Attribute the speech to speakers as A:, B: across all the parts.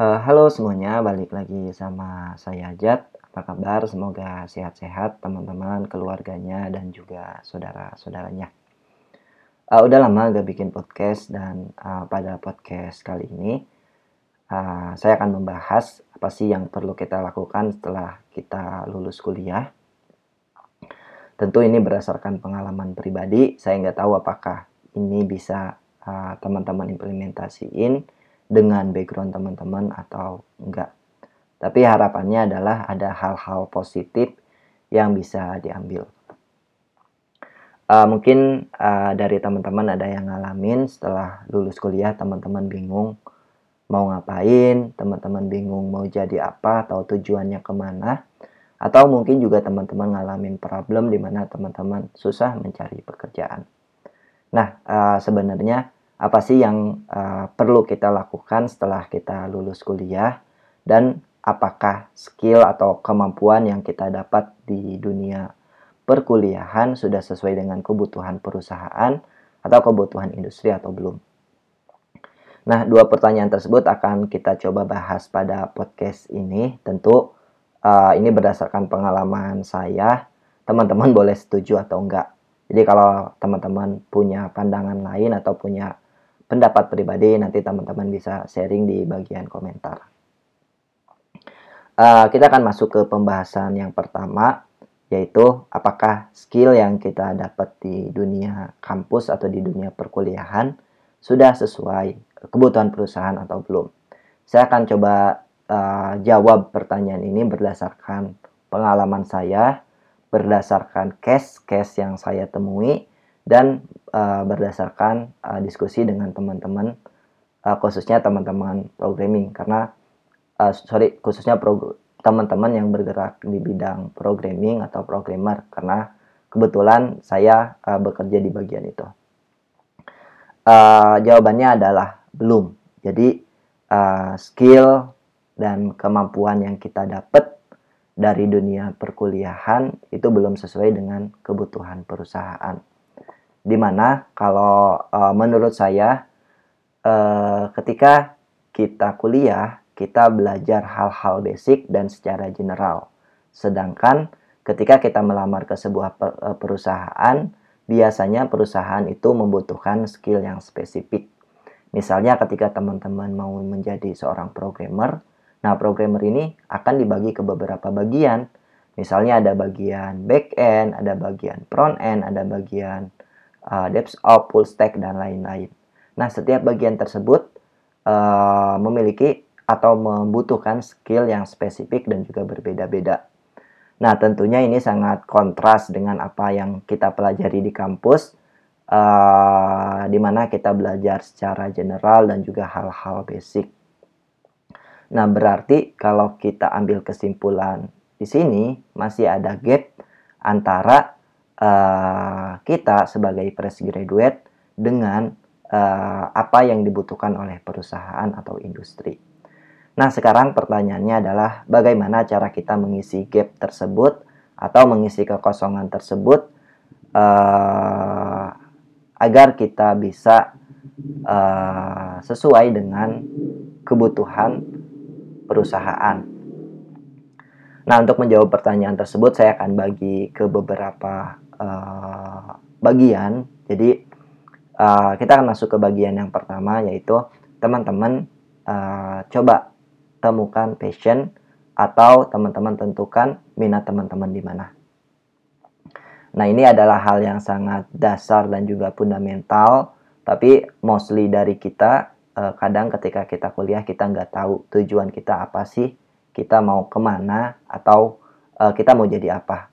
A: Uh, halo semuanya, balik lagi sama saya Jad. Apa kabar? Semoga sehat-sehat teman-teman, keluarganya, dan juga saudara-saudaranya. Uh, udah lama gak bikin podcast dan uh, pada podcast kali ini uh, saya akan membahas apa sih yang perlu kita lakukan setelah kita lulus kuliah. Tentu ini berdasarkan pengalaman pribadi. Saya nggak tahu apakah ini bisa teman-teman implementasiin dengan background teman-teman atau enggak. Tapi harapannya adalah ada hal-hal positif yang bisa diambil. Uh, mungkin uh, dari teman-teman ada yang ngalamin setelah lulus kuliah teman-teman bingung mau ngapain, teman-teman bingung mau jadi apa atau tujuannya ke mana, atau mungkin juga teman-teman ngalamin problem di mana teman-teman susah mencari pekerjaan. Nah, uh, sebenarnya apa sih yang uh, perlu kita lakukan setelah kita lulus kuliah dan apakah skill atau kemampuan yang kita dapat di dunia perkuliahan sudah sesuai dengan kebutuhan perusahaan atau kebutuhan industri atau belum. Nah, dua pertanyaan tersebut akan kita coba bahas pada podcast ini. Tentu uh, ini berdasarkan pengalaman saya. Teman-teman boleh setuju atau enggak. Jadi kalau teman-teman punya pandangan lain atau punya pendapat pribadi nanti teman-teman bisa sharing di bagian komentar. Uh, kita akan masuk ke pembahasan yang pertama yaitu apakah skill yang kita dapat di dunia kampus atau di dunia perkuliahan sudah sesuai kebutuhan perusahaan atau belum. Saya akan coba uh, jawab pertanyaan ini berdasarkan pengalaman saya, berdasarkan case-case yang saya temui, dan uh, berdasarkan uh, diskusi dengan teman-teman uh, khususnya teman-teman programming karena uh, sorry khususnya teman-teman yang bergerak di bidang programming atau programmer karena kebetulan saya uh, bekerja di bagian itu. Uh, jawabannya adalah belum. Jadi uh, skill dan kemampuan yang kita dapat dari dunia perkuliahan itu belum sesuai dengan kebutuhan perusahaan di mana kalau uh, menurut saya uh, ketika kita kuliah kita belajar hal-hal basic dan secara general. Sedangkan ketika kita melamar ke sebuah eh, perusahaan biasanya perusahaan itu membutuhkan skill yang spesifik. Misalnya ketika teman-teman mau menjadi seorang programmer nah programmer ini akan dibagi ke beberapa bagian. Misalnya ada bagian back end ada bagian front end ada bagian uh, DevOps, full stack, dan lain-lain. Nah, setiap bagian tersebut uh, memiliki atau membutuhkan skill yang spesifik dan juga berbeda-beda. Nah, tentunya ini sangat kontras dengan apa yang kita pelajari di kampus, uh, di mana kita belajar secara general dan juga hal-hal basic. Nah, berarti kalau kita ambil kesimpulan di sini masih ada gap antara uh, kita sebagai fresh graduate dengan uh, apa yang dibutuhkan oleh perusahaan atau industri. Nah, sekarang pertanyaannya adalah bagaimana cara kita mengisi gap tersebut atau mengisi kekosongan tersebut uh, agar kita bisa uh, sesuai dengan kebutuhan perusahaan. Nah, untuk menjawab pertanyaan tersebut, saya akan bagi ke beberapa uh, bagian. Jadi uh, kita akan masuk ke bagian yang pertama yaitu teman-teman uh, coba temukan passion atau teman-teman tentukan minat teman-teman di mana. Nah ini adalah hal yang sangat dasar dan juga fundamental, tapi mostly dari kita kadang ketika kita kuliah kita nggak tahu tujuan kita apa sih, kita mau ke mana atau kita mau jadi apa.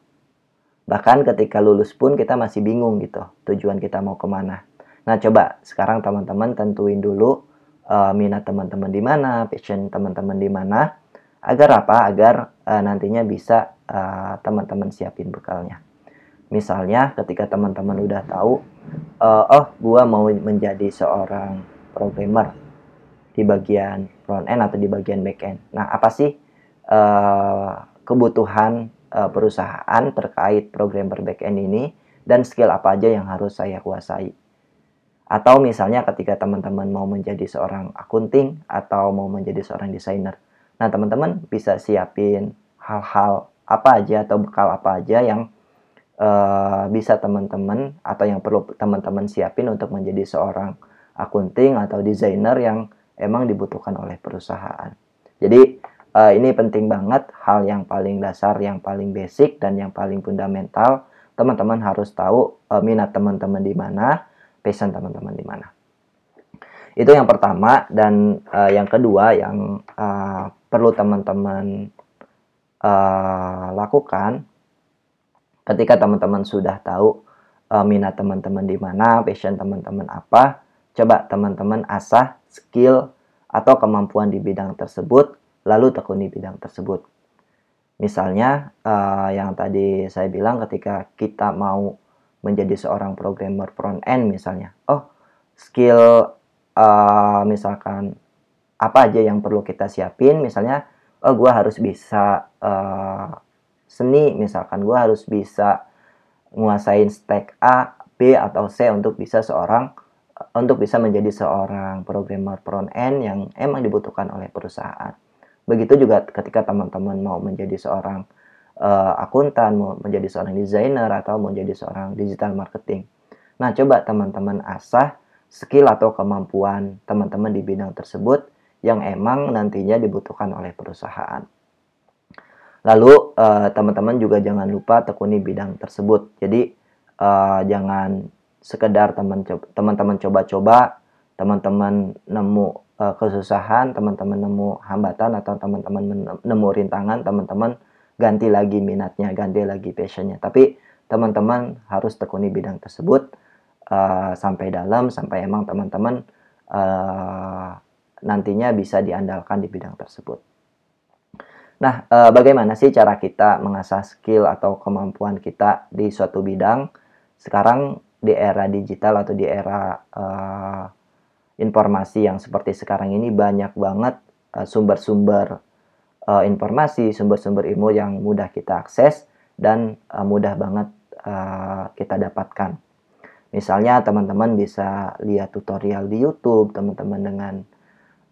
A: Bahkan ketika lulus pun kita masih bingung gitu tujuan kita mau ke mana. Nah coba sekarang teman-teman tentuin dulu uh, minat teman-teman di mana, passion teman-teman di mana, agar apa? Agar uh, nantinya bisa uh, teman-teman siapin bekalnya. Misalnya ketika teman-teman udah tahu, uh, oh gua mau menjadi seorang programmer di bagian front end atau di bagian back end. Nah apa sih uh, kebutuhan uh, perusahaan terkait program back end ini dan skill apa aja yang harus saya kuasai. Atau misalnya ketika teman-teman mau menjadi seorang akunting atau mau menjadi seorang desainer. Nah, teman-teman bisa siapin hal-hal apa aja atau bekal apa aja yang uh, bisa teman-teman atau yang perlu teman-teman siapin untuk menjadi seorang akunting atau desainer yang emang dibutuhkan oleh perusahaan. Jadi uh, ini penting banget hal yang paling dasar, yang paling basic dan yang paling fundamental. Teman-teman harus tahu uh, minat teman-teman di mana, passion teman-teman di mana. Itu yang pertama dan uh, yang kedua yang uh, perlu teman-teman uh, lakukan ketika teman-teman sudah tahu uh, minat teman-teman di mana, passion teman-teman apa, coba teman-teman asah skill atau kemampuan di bidang tersebut, lalu tekuni bidang tersebut. Misalnya uh, yang tadi saya bilang ketika kita mau menjadi seorang programmer front end misalnya, oh skill uh, misalkan apa aja yang perlu kita siapin misalnya oh gue harus bisa uh, seni misalkan gue harus bisa nguasain stack A B atau C untuk bisa seorang untuk bisa menjadi seorang programmer front end yang emang dibutuhkan oleh perusahaan begitu juga ketika teman-teman mau menjadi seorang uh, akuntan mau menjadi seorang desainer atau mau menjadi seorang digital marketing nah coba teman-teman asah skill atau kemampuan teman-teman di bidang tersebut yang emang nantinya dibutuhkan oleh perusahaan. Lalu uh, teman-teman juga jangan lupa tekuni bidang tersebut. Jadi uh, jangan sekedar teman-teman coba-coba, teman-teman nemu uh, kesusahan, teman-teman nemu hambatan atau teman-teman nemu rintangan, teman-teman ganti lagi minatnya, ganti lagi passionnya. Tapi teman-teman harus tekuni bidang tersebut uh, sampai dalam sampai emang teman-teman uh, nantinya bisa diandalkan di bidang tersebut. Nah, uh, bagaimana sih cara kita mengasah skill atau kemampuan kita di suatu bidang? Sekarang di era digital atau di era uh, informasi yang seperti sekarang ini banyak banget sumber-sumber uh, informasi, sumber-sumber ilmu yang mudah kita akses dan uh, mudah banget uh, kita dapatkan. Misalnya teman-teman bisa lihat tutorial di YouTube, teman-teman dengan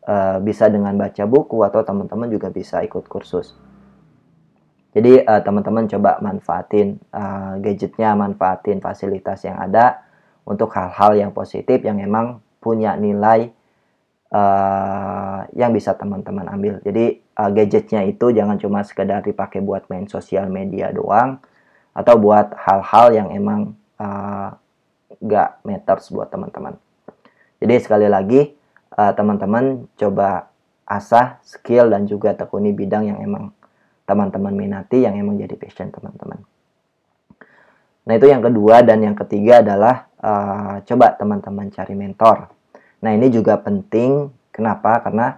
A: uh, bisa dengan baca buku atau teman-teman juga bisa ikut kursus. Jadi uh, teman-teman coba manfaatin uh, gadgetnya, manfaatin fasilitas yang ada untuk hal-hal yang positif yang emang punya nilai uh, yang bisa teman-teman ambil. Jadi uh, gadgetnya itu jangan cuma sekedar dipakai buat main sosial media doang atau buat hal-hal yang emang uh, gak matters buat teman-teman. Jadi sekali lagi uh, teman-teman coba asah skill dan juga tekuni bidang yang emang teman-teman minati yang emang jadi passion teman-teman. Nah itu yang kedua dan yang ketiga adalah uh, coba teman-teman cari mentor. Nah ini juga penting. Kenapa? Karena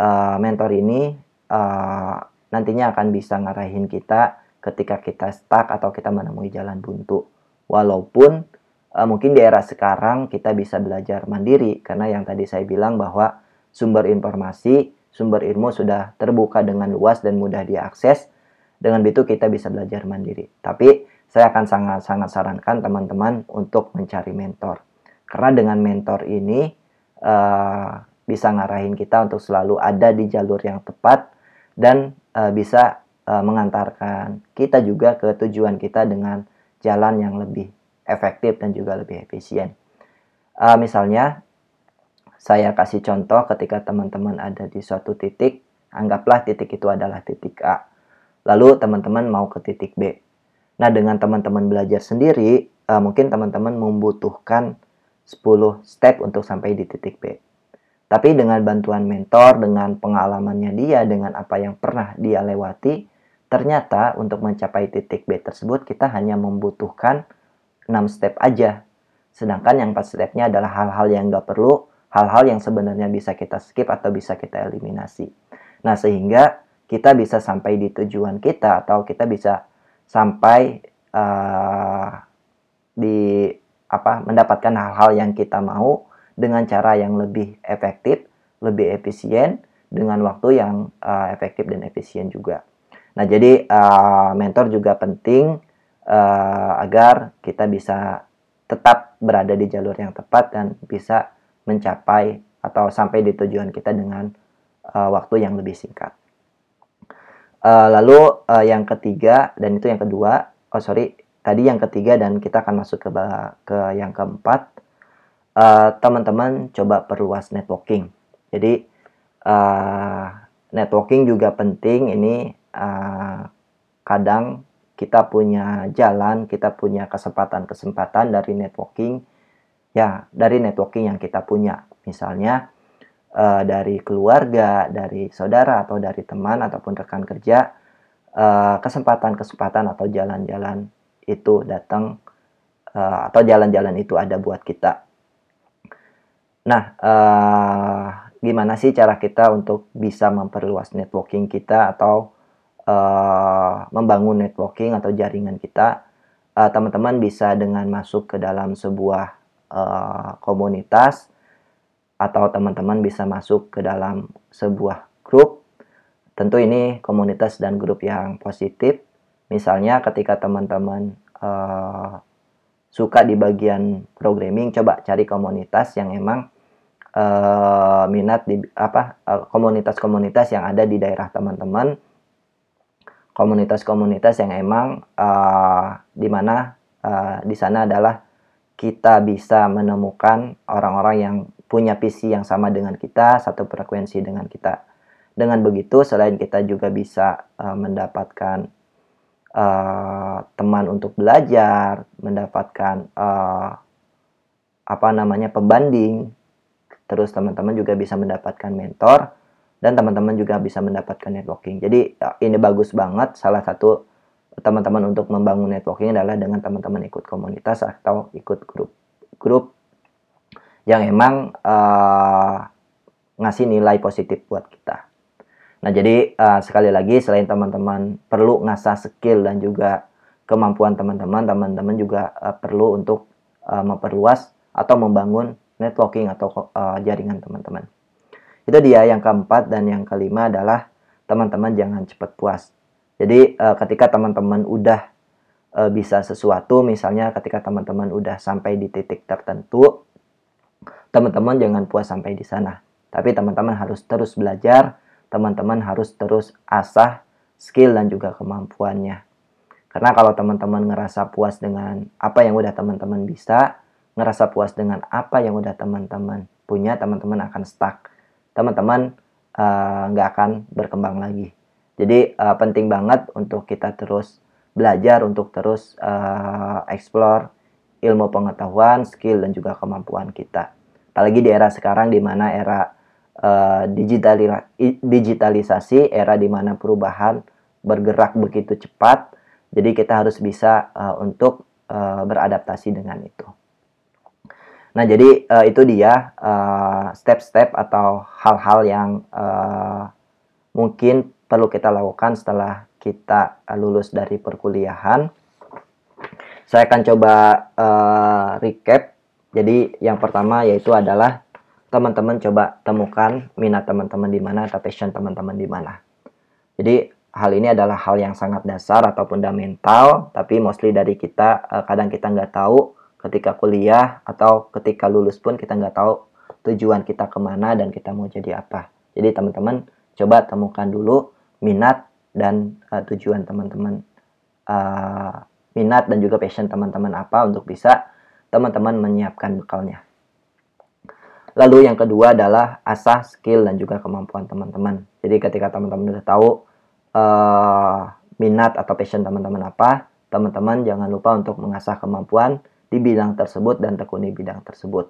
A: uh, mentor ini uh, nantinya akan bisa ngarahin kita ketika kita stuck atau kita menemui jalan buntu. Walaupun uh, mungkin di era sekarang kita bisa belajar mandiri karena yang tadi saya bilang bahwa sumber informasi, sumber ilmu sudah terbuka dengan luas dan mudah diakses. Dengan itu kita bisa belajar mandiri. Tapi saya akan sangat-sangat sarankan teman-teman untuk mencari mentor. Karena dengan mentor ini uh, bisa ngarahin kita untuk selalu ada di jalur yang tepat dan uh, bisa uh, mengantarkan kita juga ke tujuan kita dengan jalan yang lebih efektif dan juga lebih efisien. Uh, misalnya, saya kasih contoh ketika teman-teman ada di suatu titik, anggaplah titik itu adalah titik A. Lalu teman-teman mau ke titik B. Nah, dengan teman-teman belajar sendiri, uh, mungkin teman-teman membutuhkan 10 step untuk sampai di titik B. Tapi dengan bantuan mentor, dengan pengalamannya dia, dengan apa yang pernah dia lewati, ternyata untuk mencapai titik B tersebut kita hanya membutuhkan 6 step aja. Sedangkan yang 4 stepnya adalah hal-hal yang nggak perlu, hal-hal yang sebenarnya bisa kita skip atau bisa kita eliminasi. Nah, sehingga kita bisa sampai di tujuan kita atau kita bisa sampai uh, di apa mendapatkan hal-hal yang kita mau dengan cara yang lebih efektif, lebih efisien dengan waktu yang uh, efektif dan efisien juga. Nah, jadi uh, mentor juga penting uh, agar kita bisa tetap berada di jalur yang tepat dan bisa mencapai atau sampai di tujuan kita dengan uh, waktu yang lebih singkat. Uh, lalu uh, yang ketiga dan itu yang kedua, oh sorry, tadi yang ketiga dan kita akan masuk ke ke yang keempat. Teman-teman uh, coba perluas networking. Jadi uh, networking juga penting. Ini uh, kadang kita punya jalan, kita punya kesempatan-kesempatan dari networking, ya dari networking yang kita punya. Misalnya uh, dari keluarga, dari saudara atau dari teman ataupun rekan kerja, kesempatan kesempatan-kesempatan atau jalan-jalan itu datang uh, atau jalan-jalan itu ada buat kita. Nah, uh, gimana sih cara kita untuk bisa memperluas networking kita atau uh, membangun networking atau jaringan kita, uh, teman-teman bisa dengan masuk ke dalam sebuah uh, komunitas atau teman-teman bisa masuk ke dalam sebuah grup. Tentu ini komunitas dan grup yang positif. Misalnya ketika teman-teman uh, suka di bagian programming, coba cari komunitas yang emang uh, minat di apa komunitas-komunitas uh, yang ada di daerah teman-teman komunitas-komunitas yang emang uh, di mana uh, di sana adalah kita bisa menemukan orang-orang yang punya visi yang sama dengan kita, satu frekuensi dengan kita. Dengan begitu, selain kita juga bisa uh, mendapatkan uh, teman untuk belajar, mendapatkan uh, apa namanya pembanding, terus teman-teman juga bisa mendapatkan mentor dan teman-teman juga bisa mendapatkan networking. Jadi ya, ini bagus banget salah satu teman-teman untuk membangun networking adalah dengan teman-teman ikut komunitas atau ikut grup grup yang emang uh, ngasih nilai positif buat kita. Nah, jadi uh, sekali lagi selain teman-teman perlu ngasah skill dan juga kemampuan teman-teman, teman-teman juga uh, perlu untuk uh, memperluas atau membangun networking atau uh, jaringan teman-teman. Itu dia yang keempat dan yang kelima adalah teman-teman jangan cepat puas. Jadi uh, ketika teman-teman udah uh, bisa sesuatu, misalnya ketika teman-teman udah sampai di titik tertentu, teman-teman jangan puas sampai di sana. Tapi teman-teman harus terus belajar, teman-teman harus terus asah skill dan juga kemampuannya. Karena kalau teman-teman ngerasa puas dengan apa yang udah teman-teman bisa, ngerasa puas dengan apa yang udah teman-teman punya, teman-teman akan stuck teman-teman eh, nggak uh, akan berkembang lagi. Jadi uh, penting banget untuk kita terus belajar, untuk terus uh, explore ilmu pengetahuan, skill dan juga kemampuan kita. Apalagi di era sekarang di mana era uh, digitalisasi, era di mana perubahan bergerak begitu cepat, jadi kita harus bisa uh, untuk uh, beradaptasi dengan itu. Nah, jadi uh, itu dia eh, step-step uh, atau hal-hal yang uh, mungkin perlu kita lakukan setelah kita lulus dari perkuliahan. Saya akan coba uh, recap. Jadi, yang pertama yaitu adalah teman-teman coba temukan minat teman-teman di mana atau passion teman-teman di mana. Jadi, hal ini adalah hal yang sangat dasar atau fundamental, tapi mostly dari kita uh, kadang kita nggak tahu ketika kuliah atau ketika lulus pun kita nggak tahu tujuan kita ke mana dan kita mau jadi apa. Jadi teman-teman coba temukan dulu minat dan uh, tujuan teman-teman uh, minat dan juga passion teman-teman apa untuk bisa teman-teman menyiapkan bekalnya. Lalu yang kedua adalah asah skill dan juga kemampuan teman-teman. Jadi ketika teman-teman sudah tahu uh, minat atau passion teman-teman apa, teman-teman jangan lupa untuk mengasah kemampuan di bidang tersebut dan tekuni bidang tersebut.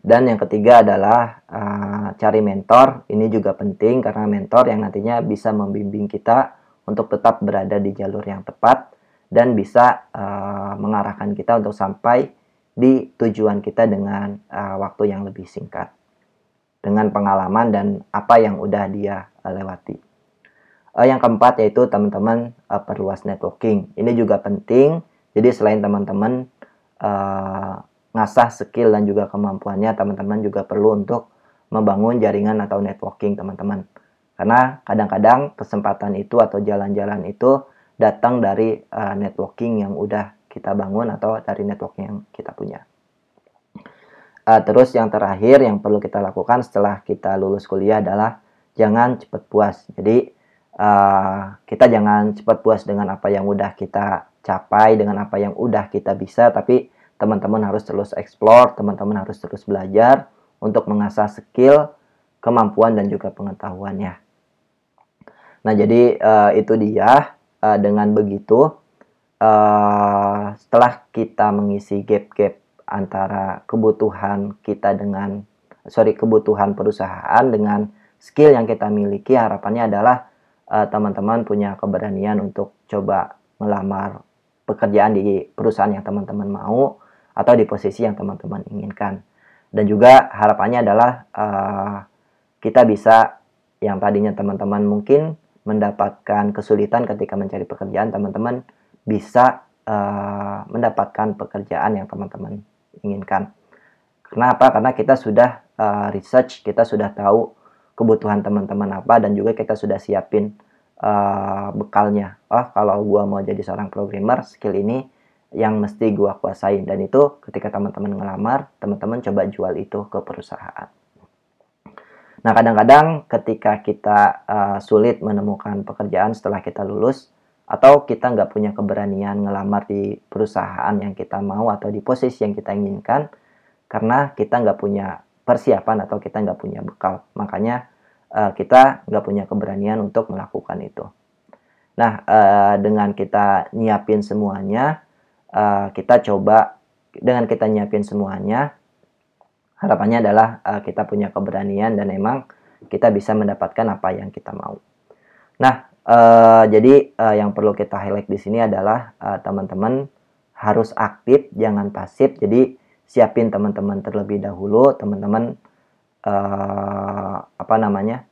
A: Dan yang ketiga adalah uh, cari mentor. Ini juga penting karena mentor yang nantinya bisa membimbing kita untuk tetap berada di jalur yang tepat dan bisa uh, mengarahkan kita untuk sampai di tujuan kita dengan uh, waktu yang lebih singkat. Dengan pengalaman dan apa yang udah dia uh, lewati. Uh, yang keempat yaitu teman-teman uh, perluas networking. Ini juga penting jadi selain teman-teman uh, ngasah skill dan juga kemampuannya, teman-teman juga perlu untuk membangun jaringan atau networking teman-teman. Karena kadang-kadang kesempatan itu atau jalan-jalan itu datang dari uh, networking yang udah kita bangun atau dari network yang kita punya. Uh, terus yang terakhir yang perlu kita lakukan setelah kita lulus kuliah adalah jangan cepat puas. Jadi uh, kita jangan cepat puas dengan apa yang udah kita capai, dengan apa yang udah kita bisa, tapi teman-teman harus terus explore, teman-teman harus terus belajar untuk mengasah skill, kemampuan dan juga pengetahuannya. Nah, jadi uh, itu dia uh, dengan begitu uh, setelah kita mengisi gap-gap antara kebutuhan kita dengan sorry kebutuhan perusahaan dengan skill yang kita miliki harapannya adalah teman-teman uh, punya keberanian untuk coba melamar pekerjaan di perusahaan yang teman-teman mau atau di posisi yang teman-teman inginkan. Dan juga harapannya adalah uh, kita bisa yang tadinya teman-teman mungkin mendapatkan kesulitan ketika mencari pekerjaan teman-teman bisa uh, mendapatkan pekerjaan yang teman-teman inginkan. Kenapa? Karena kita sudah uh, research, kita sudah tahu kebutuhan teman-teman apa dan juga kita sudah siapin uh, bekalnya. Oh, kalau gua mau jadi seorang programmer, skill ini yang mesti gua kuasain dan itu ketika teman-teman ngelamar, teman-teman coba jual itu ke perusahaan. Nah, kadang-kadang ketika kita uh, sulit menemukan pekerjaan setelah kita lulus, atau kita nggak punya keberanian ngelamar di perusahaan yang kita mau atau di posisi yang kita inginkan karena kita nggak punya persiapan atau kita nggak punya bekal. Makanya uh, kita nggak punya keberanian untuk melakukan itu. Nah uh, dengan kita nyiapin semuanya uh, kita coba dengan kita nyiapin semuanya harapannya adalah uh, kita punya keberanian dan emang kita bisa mendapatkan apa yang kita mau. Nah Uh, jadi uh, yang perlu kita highlight di sini adalah uh, teman-teman harus aktif, jangan pasif. Jadi siapin teman-teman terlebih dahulu, teman-teman uh, apa namanya?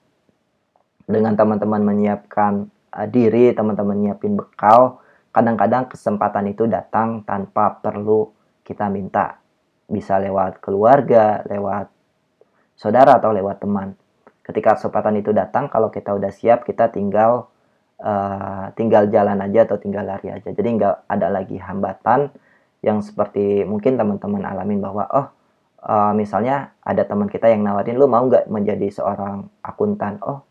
A: Dengan teman-teman menyiapkan uh, diri, teman-teman nyiapin bekal, kadang-kadang kesempatan itu datang tanpa perlu kita minta. Bisa lewat keluarga, lewat saudara atau lewat teman. Ketika kesempatan itu datang, kalau kita udah siap, kita tinggal uh, tinggal jalan aja atau tinggal lari aja. Jadi nggak ada lagi hambatan yang seperti mungkin teman-teman alamin bahwa oh uh, misalnya ada teman kita yang nawarin lu mau nggak menjadi seorang akuntan? Oh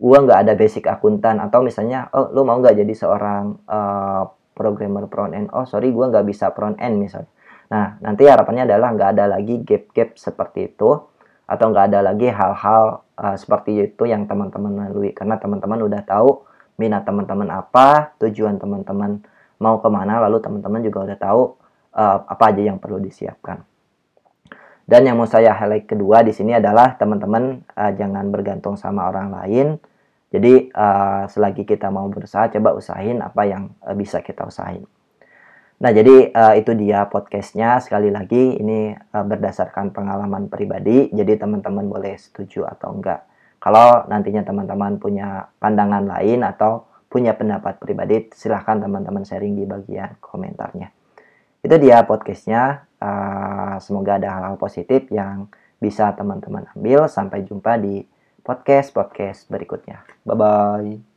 A: gua nggak ada basic akuntan. Atau misalnya oh lu mau nggak jadi seorang uh, programmer front end? Oh sorry gua nggak bisa front end misalnya. Nah nanti harapannya adalah nggak ada lagi gap-gap seperti itu atau nggak ada lagi hal-hal uh, seperti itu yang teman-teman lalui. Karena teman-teman udah tahu minat teman-teman apa, tujuan teman-teman mau ke mana, lalu teman-teman juga udah tahu uh, apa aja yang perlu disiapkan. Dan yang mau saya highlight kedua di sini adalah teman-teman uh, jangan bergantung sama orang lain. Jadi uh, selagi kita mau berusaha, coba usahain apa yang uh, bisa kita usahain. Nah jadi uh, itu dia podcastnya. Sekali lagi ini uh, berdasarkan pengalaman pribadi. Jadi teman-teman boleh setuju atau enggak. Kalau nantinya teman-teman punya pandangan lain atau punya pendapat pribadi, silahkan teman-teman sharing di bagian komentarnya. Itu dia podcastnya. Uh, semoga ada hal-hal positif yang bisa teman-teman ambil. Sampai jumpa di podcast-podcast berikutnya. Bye-bye.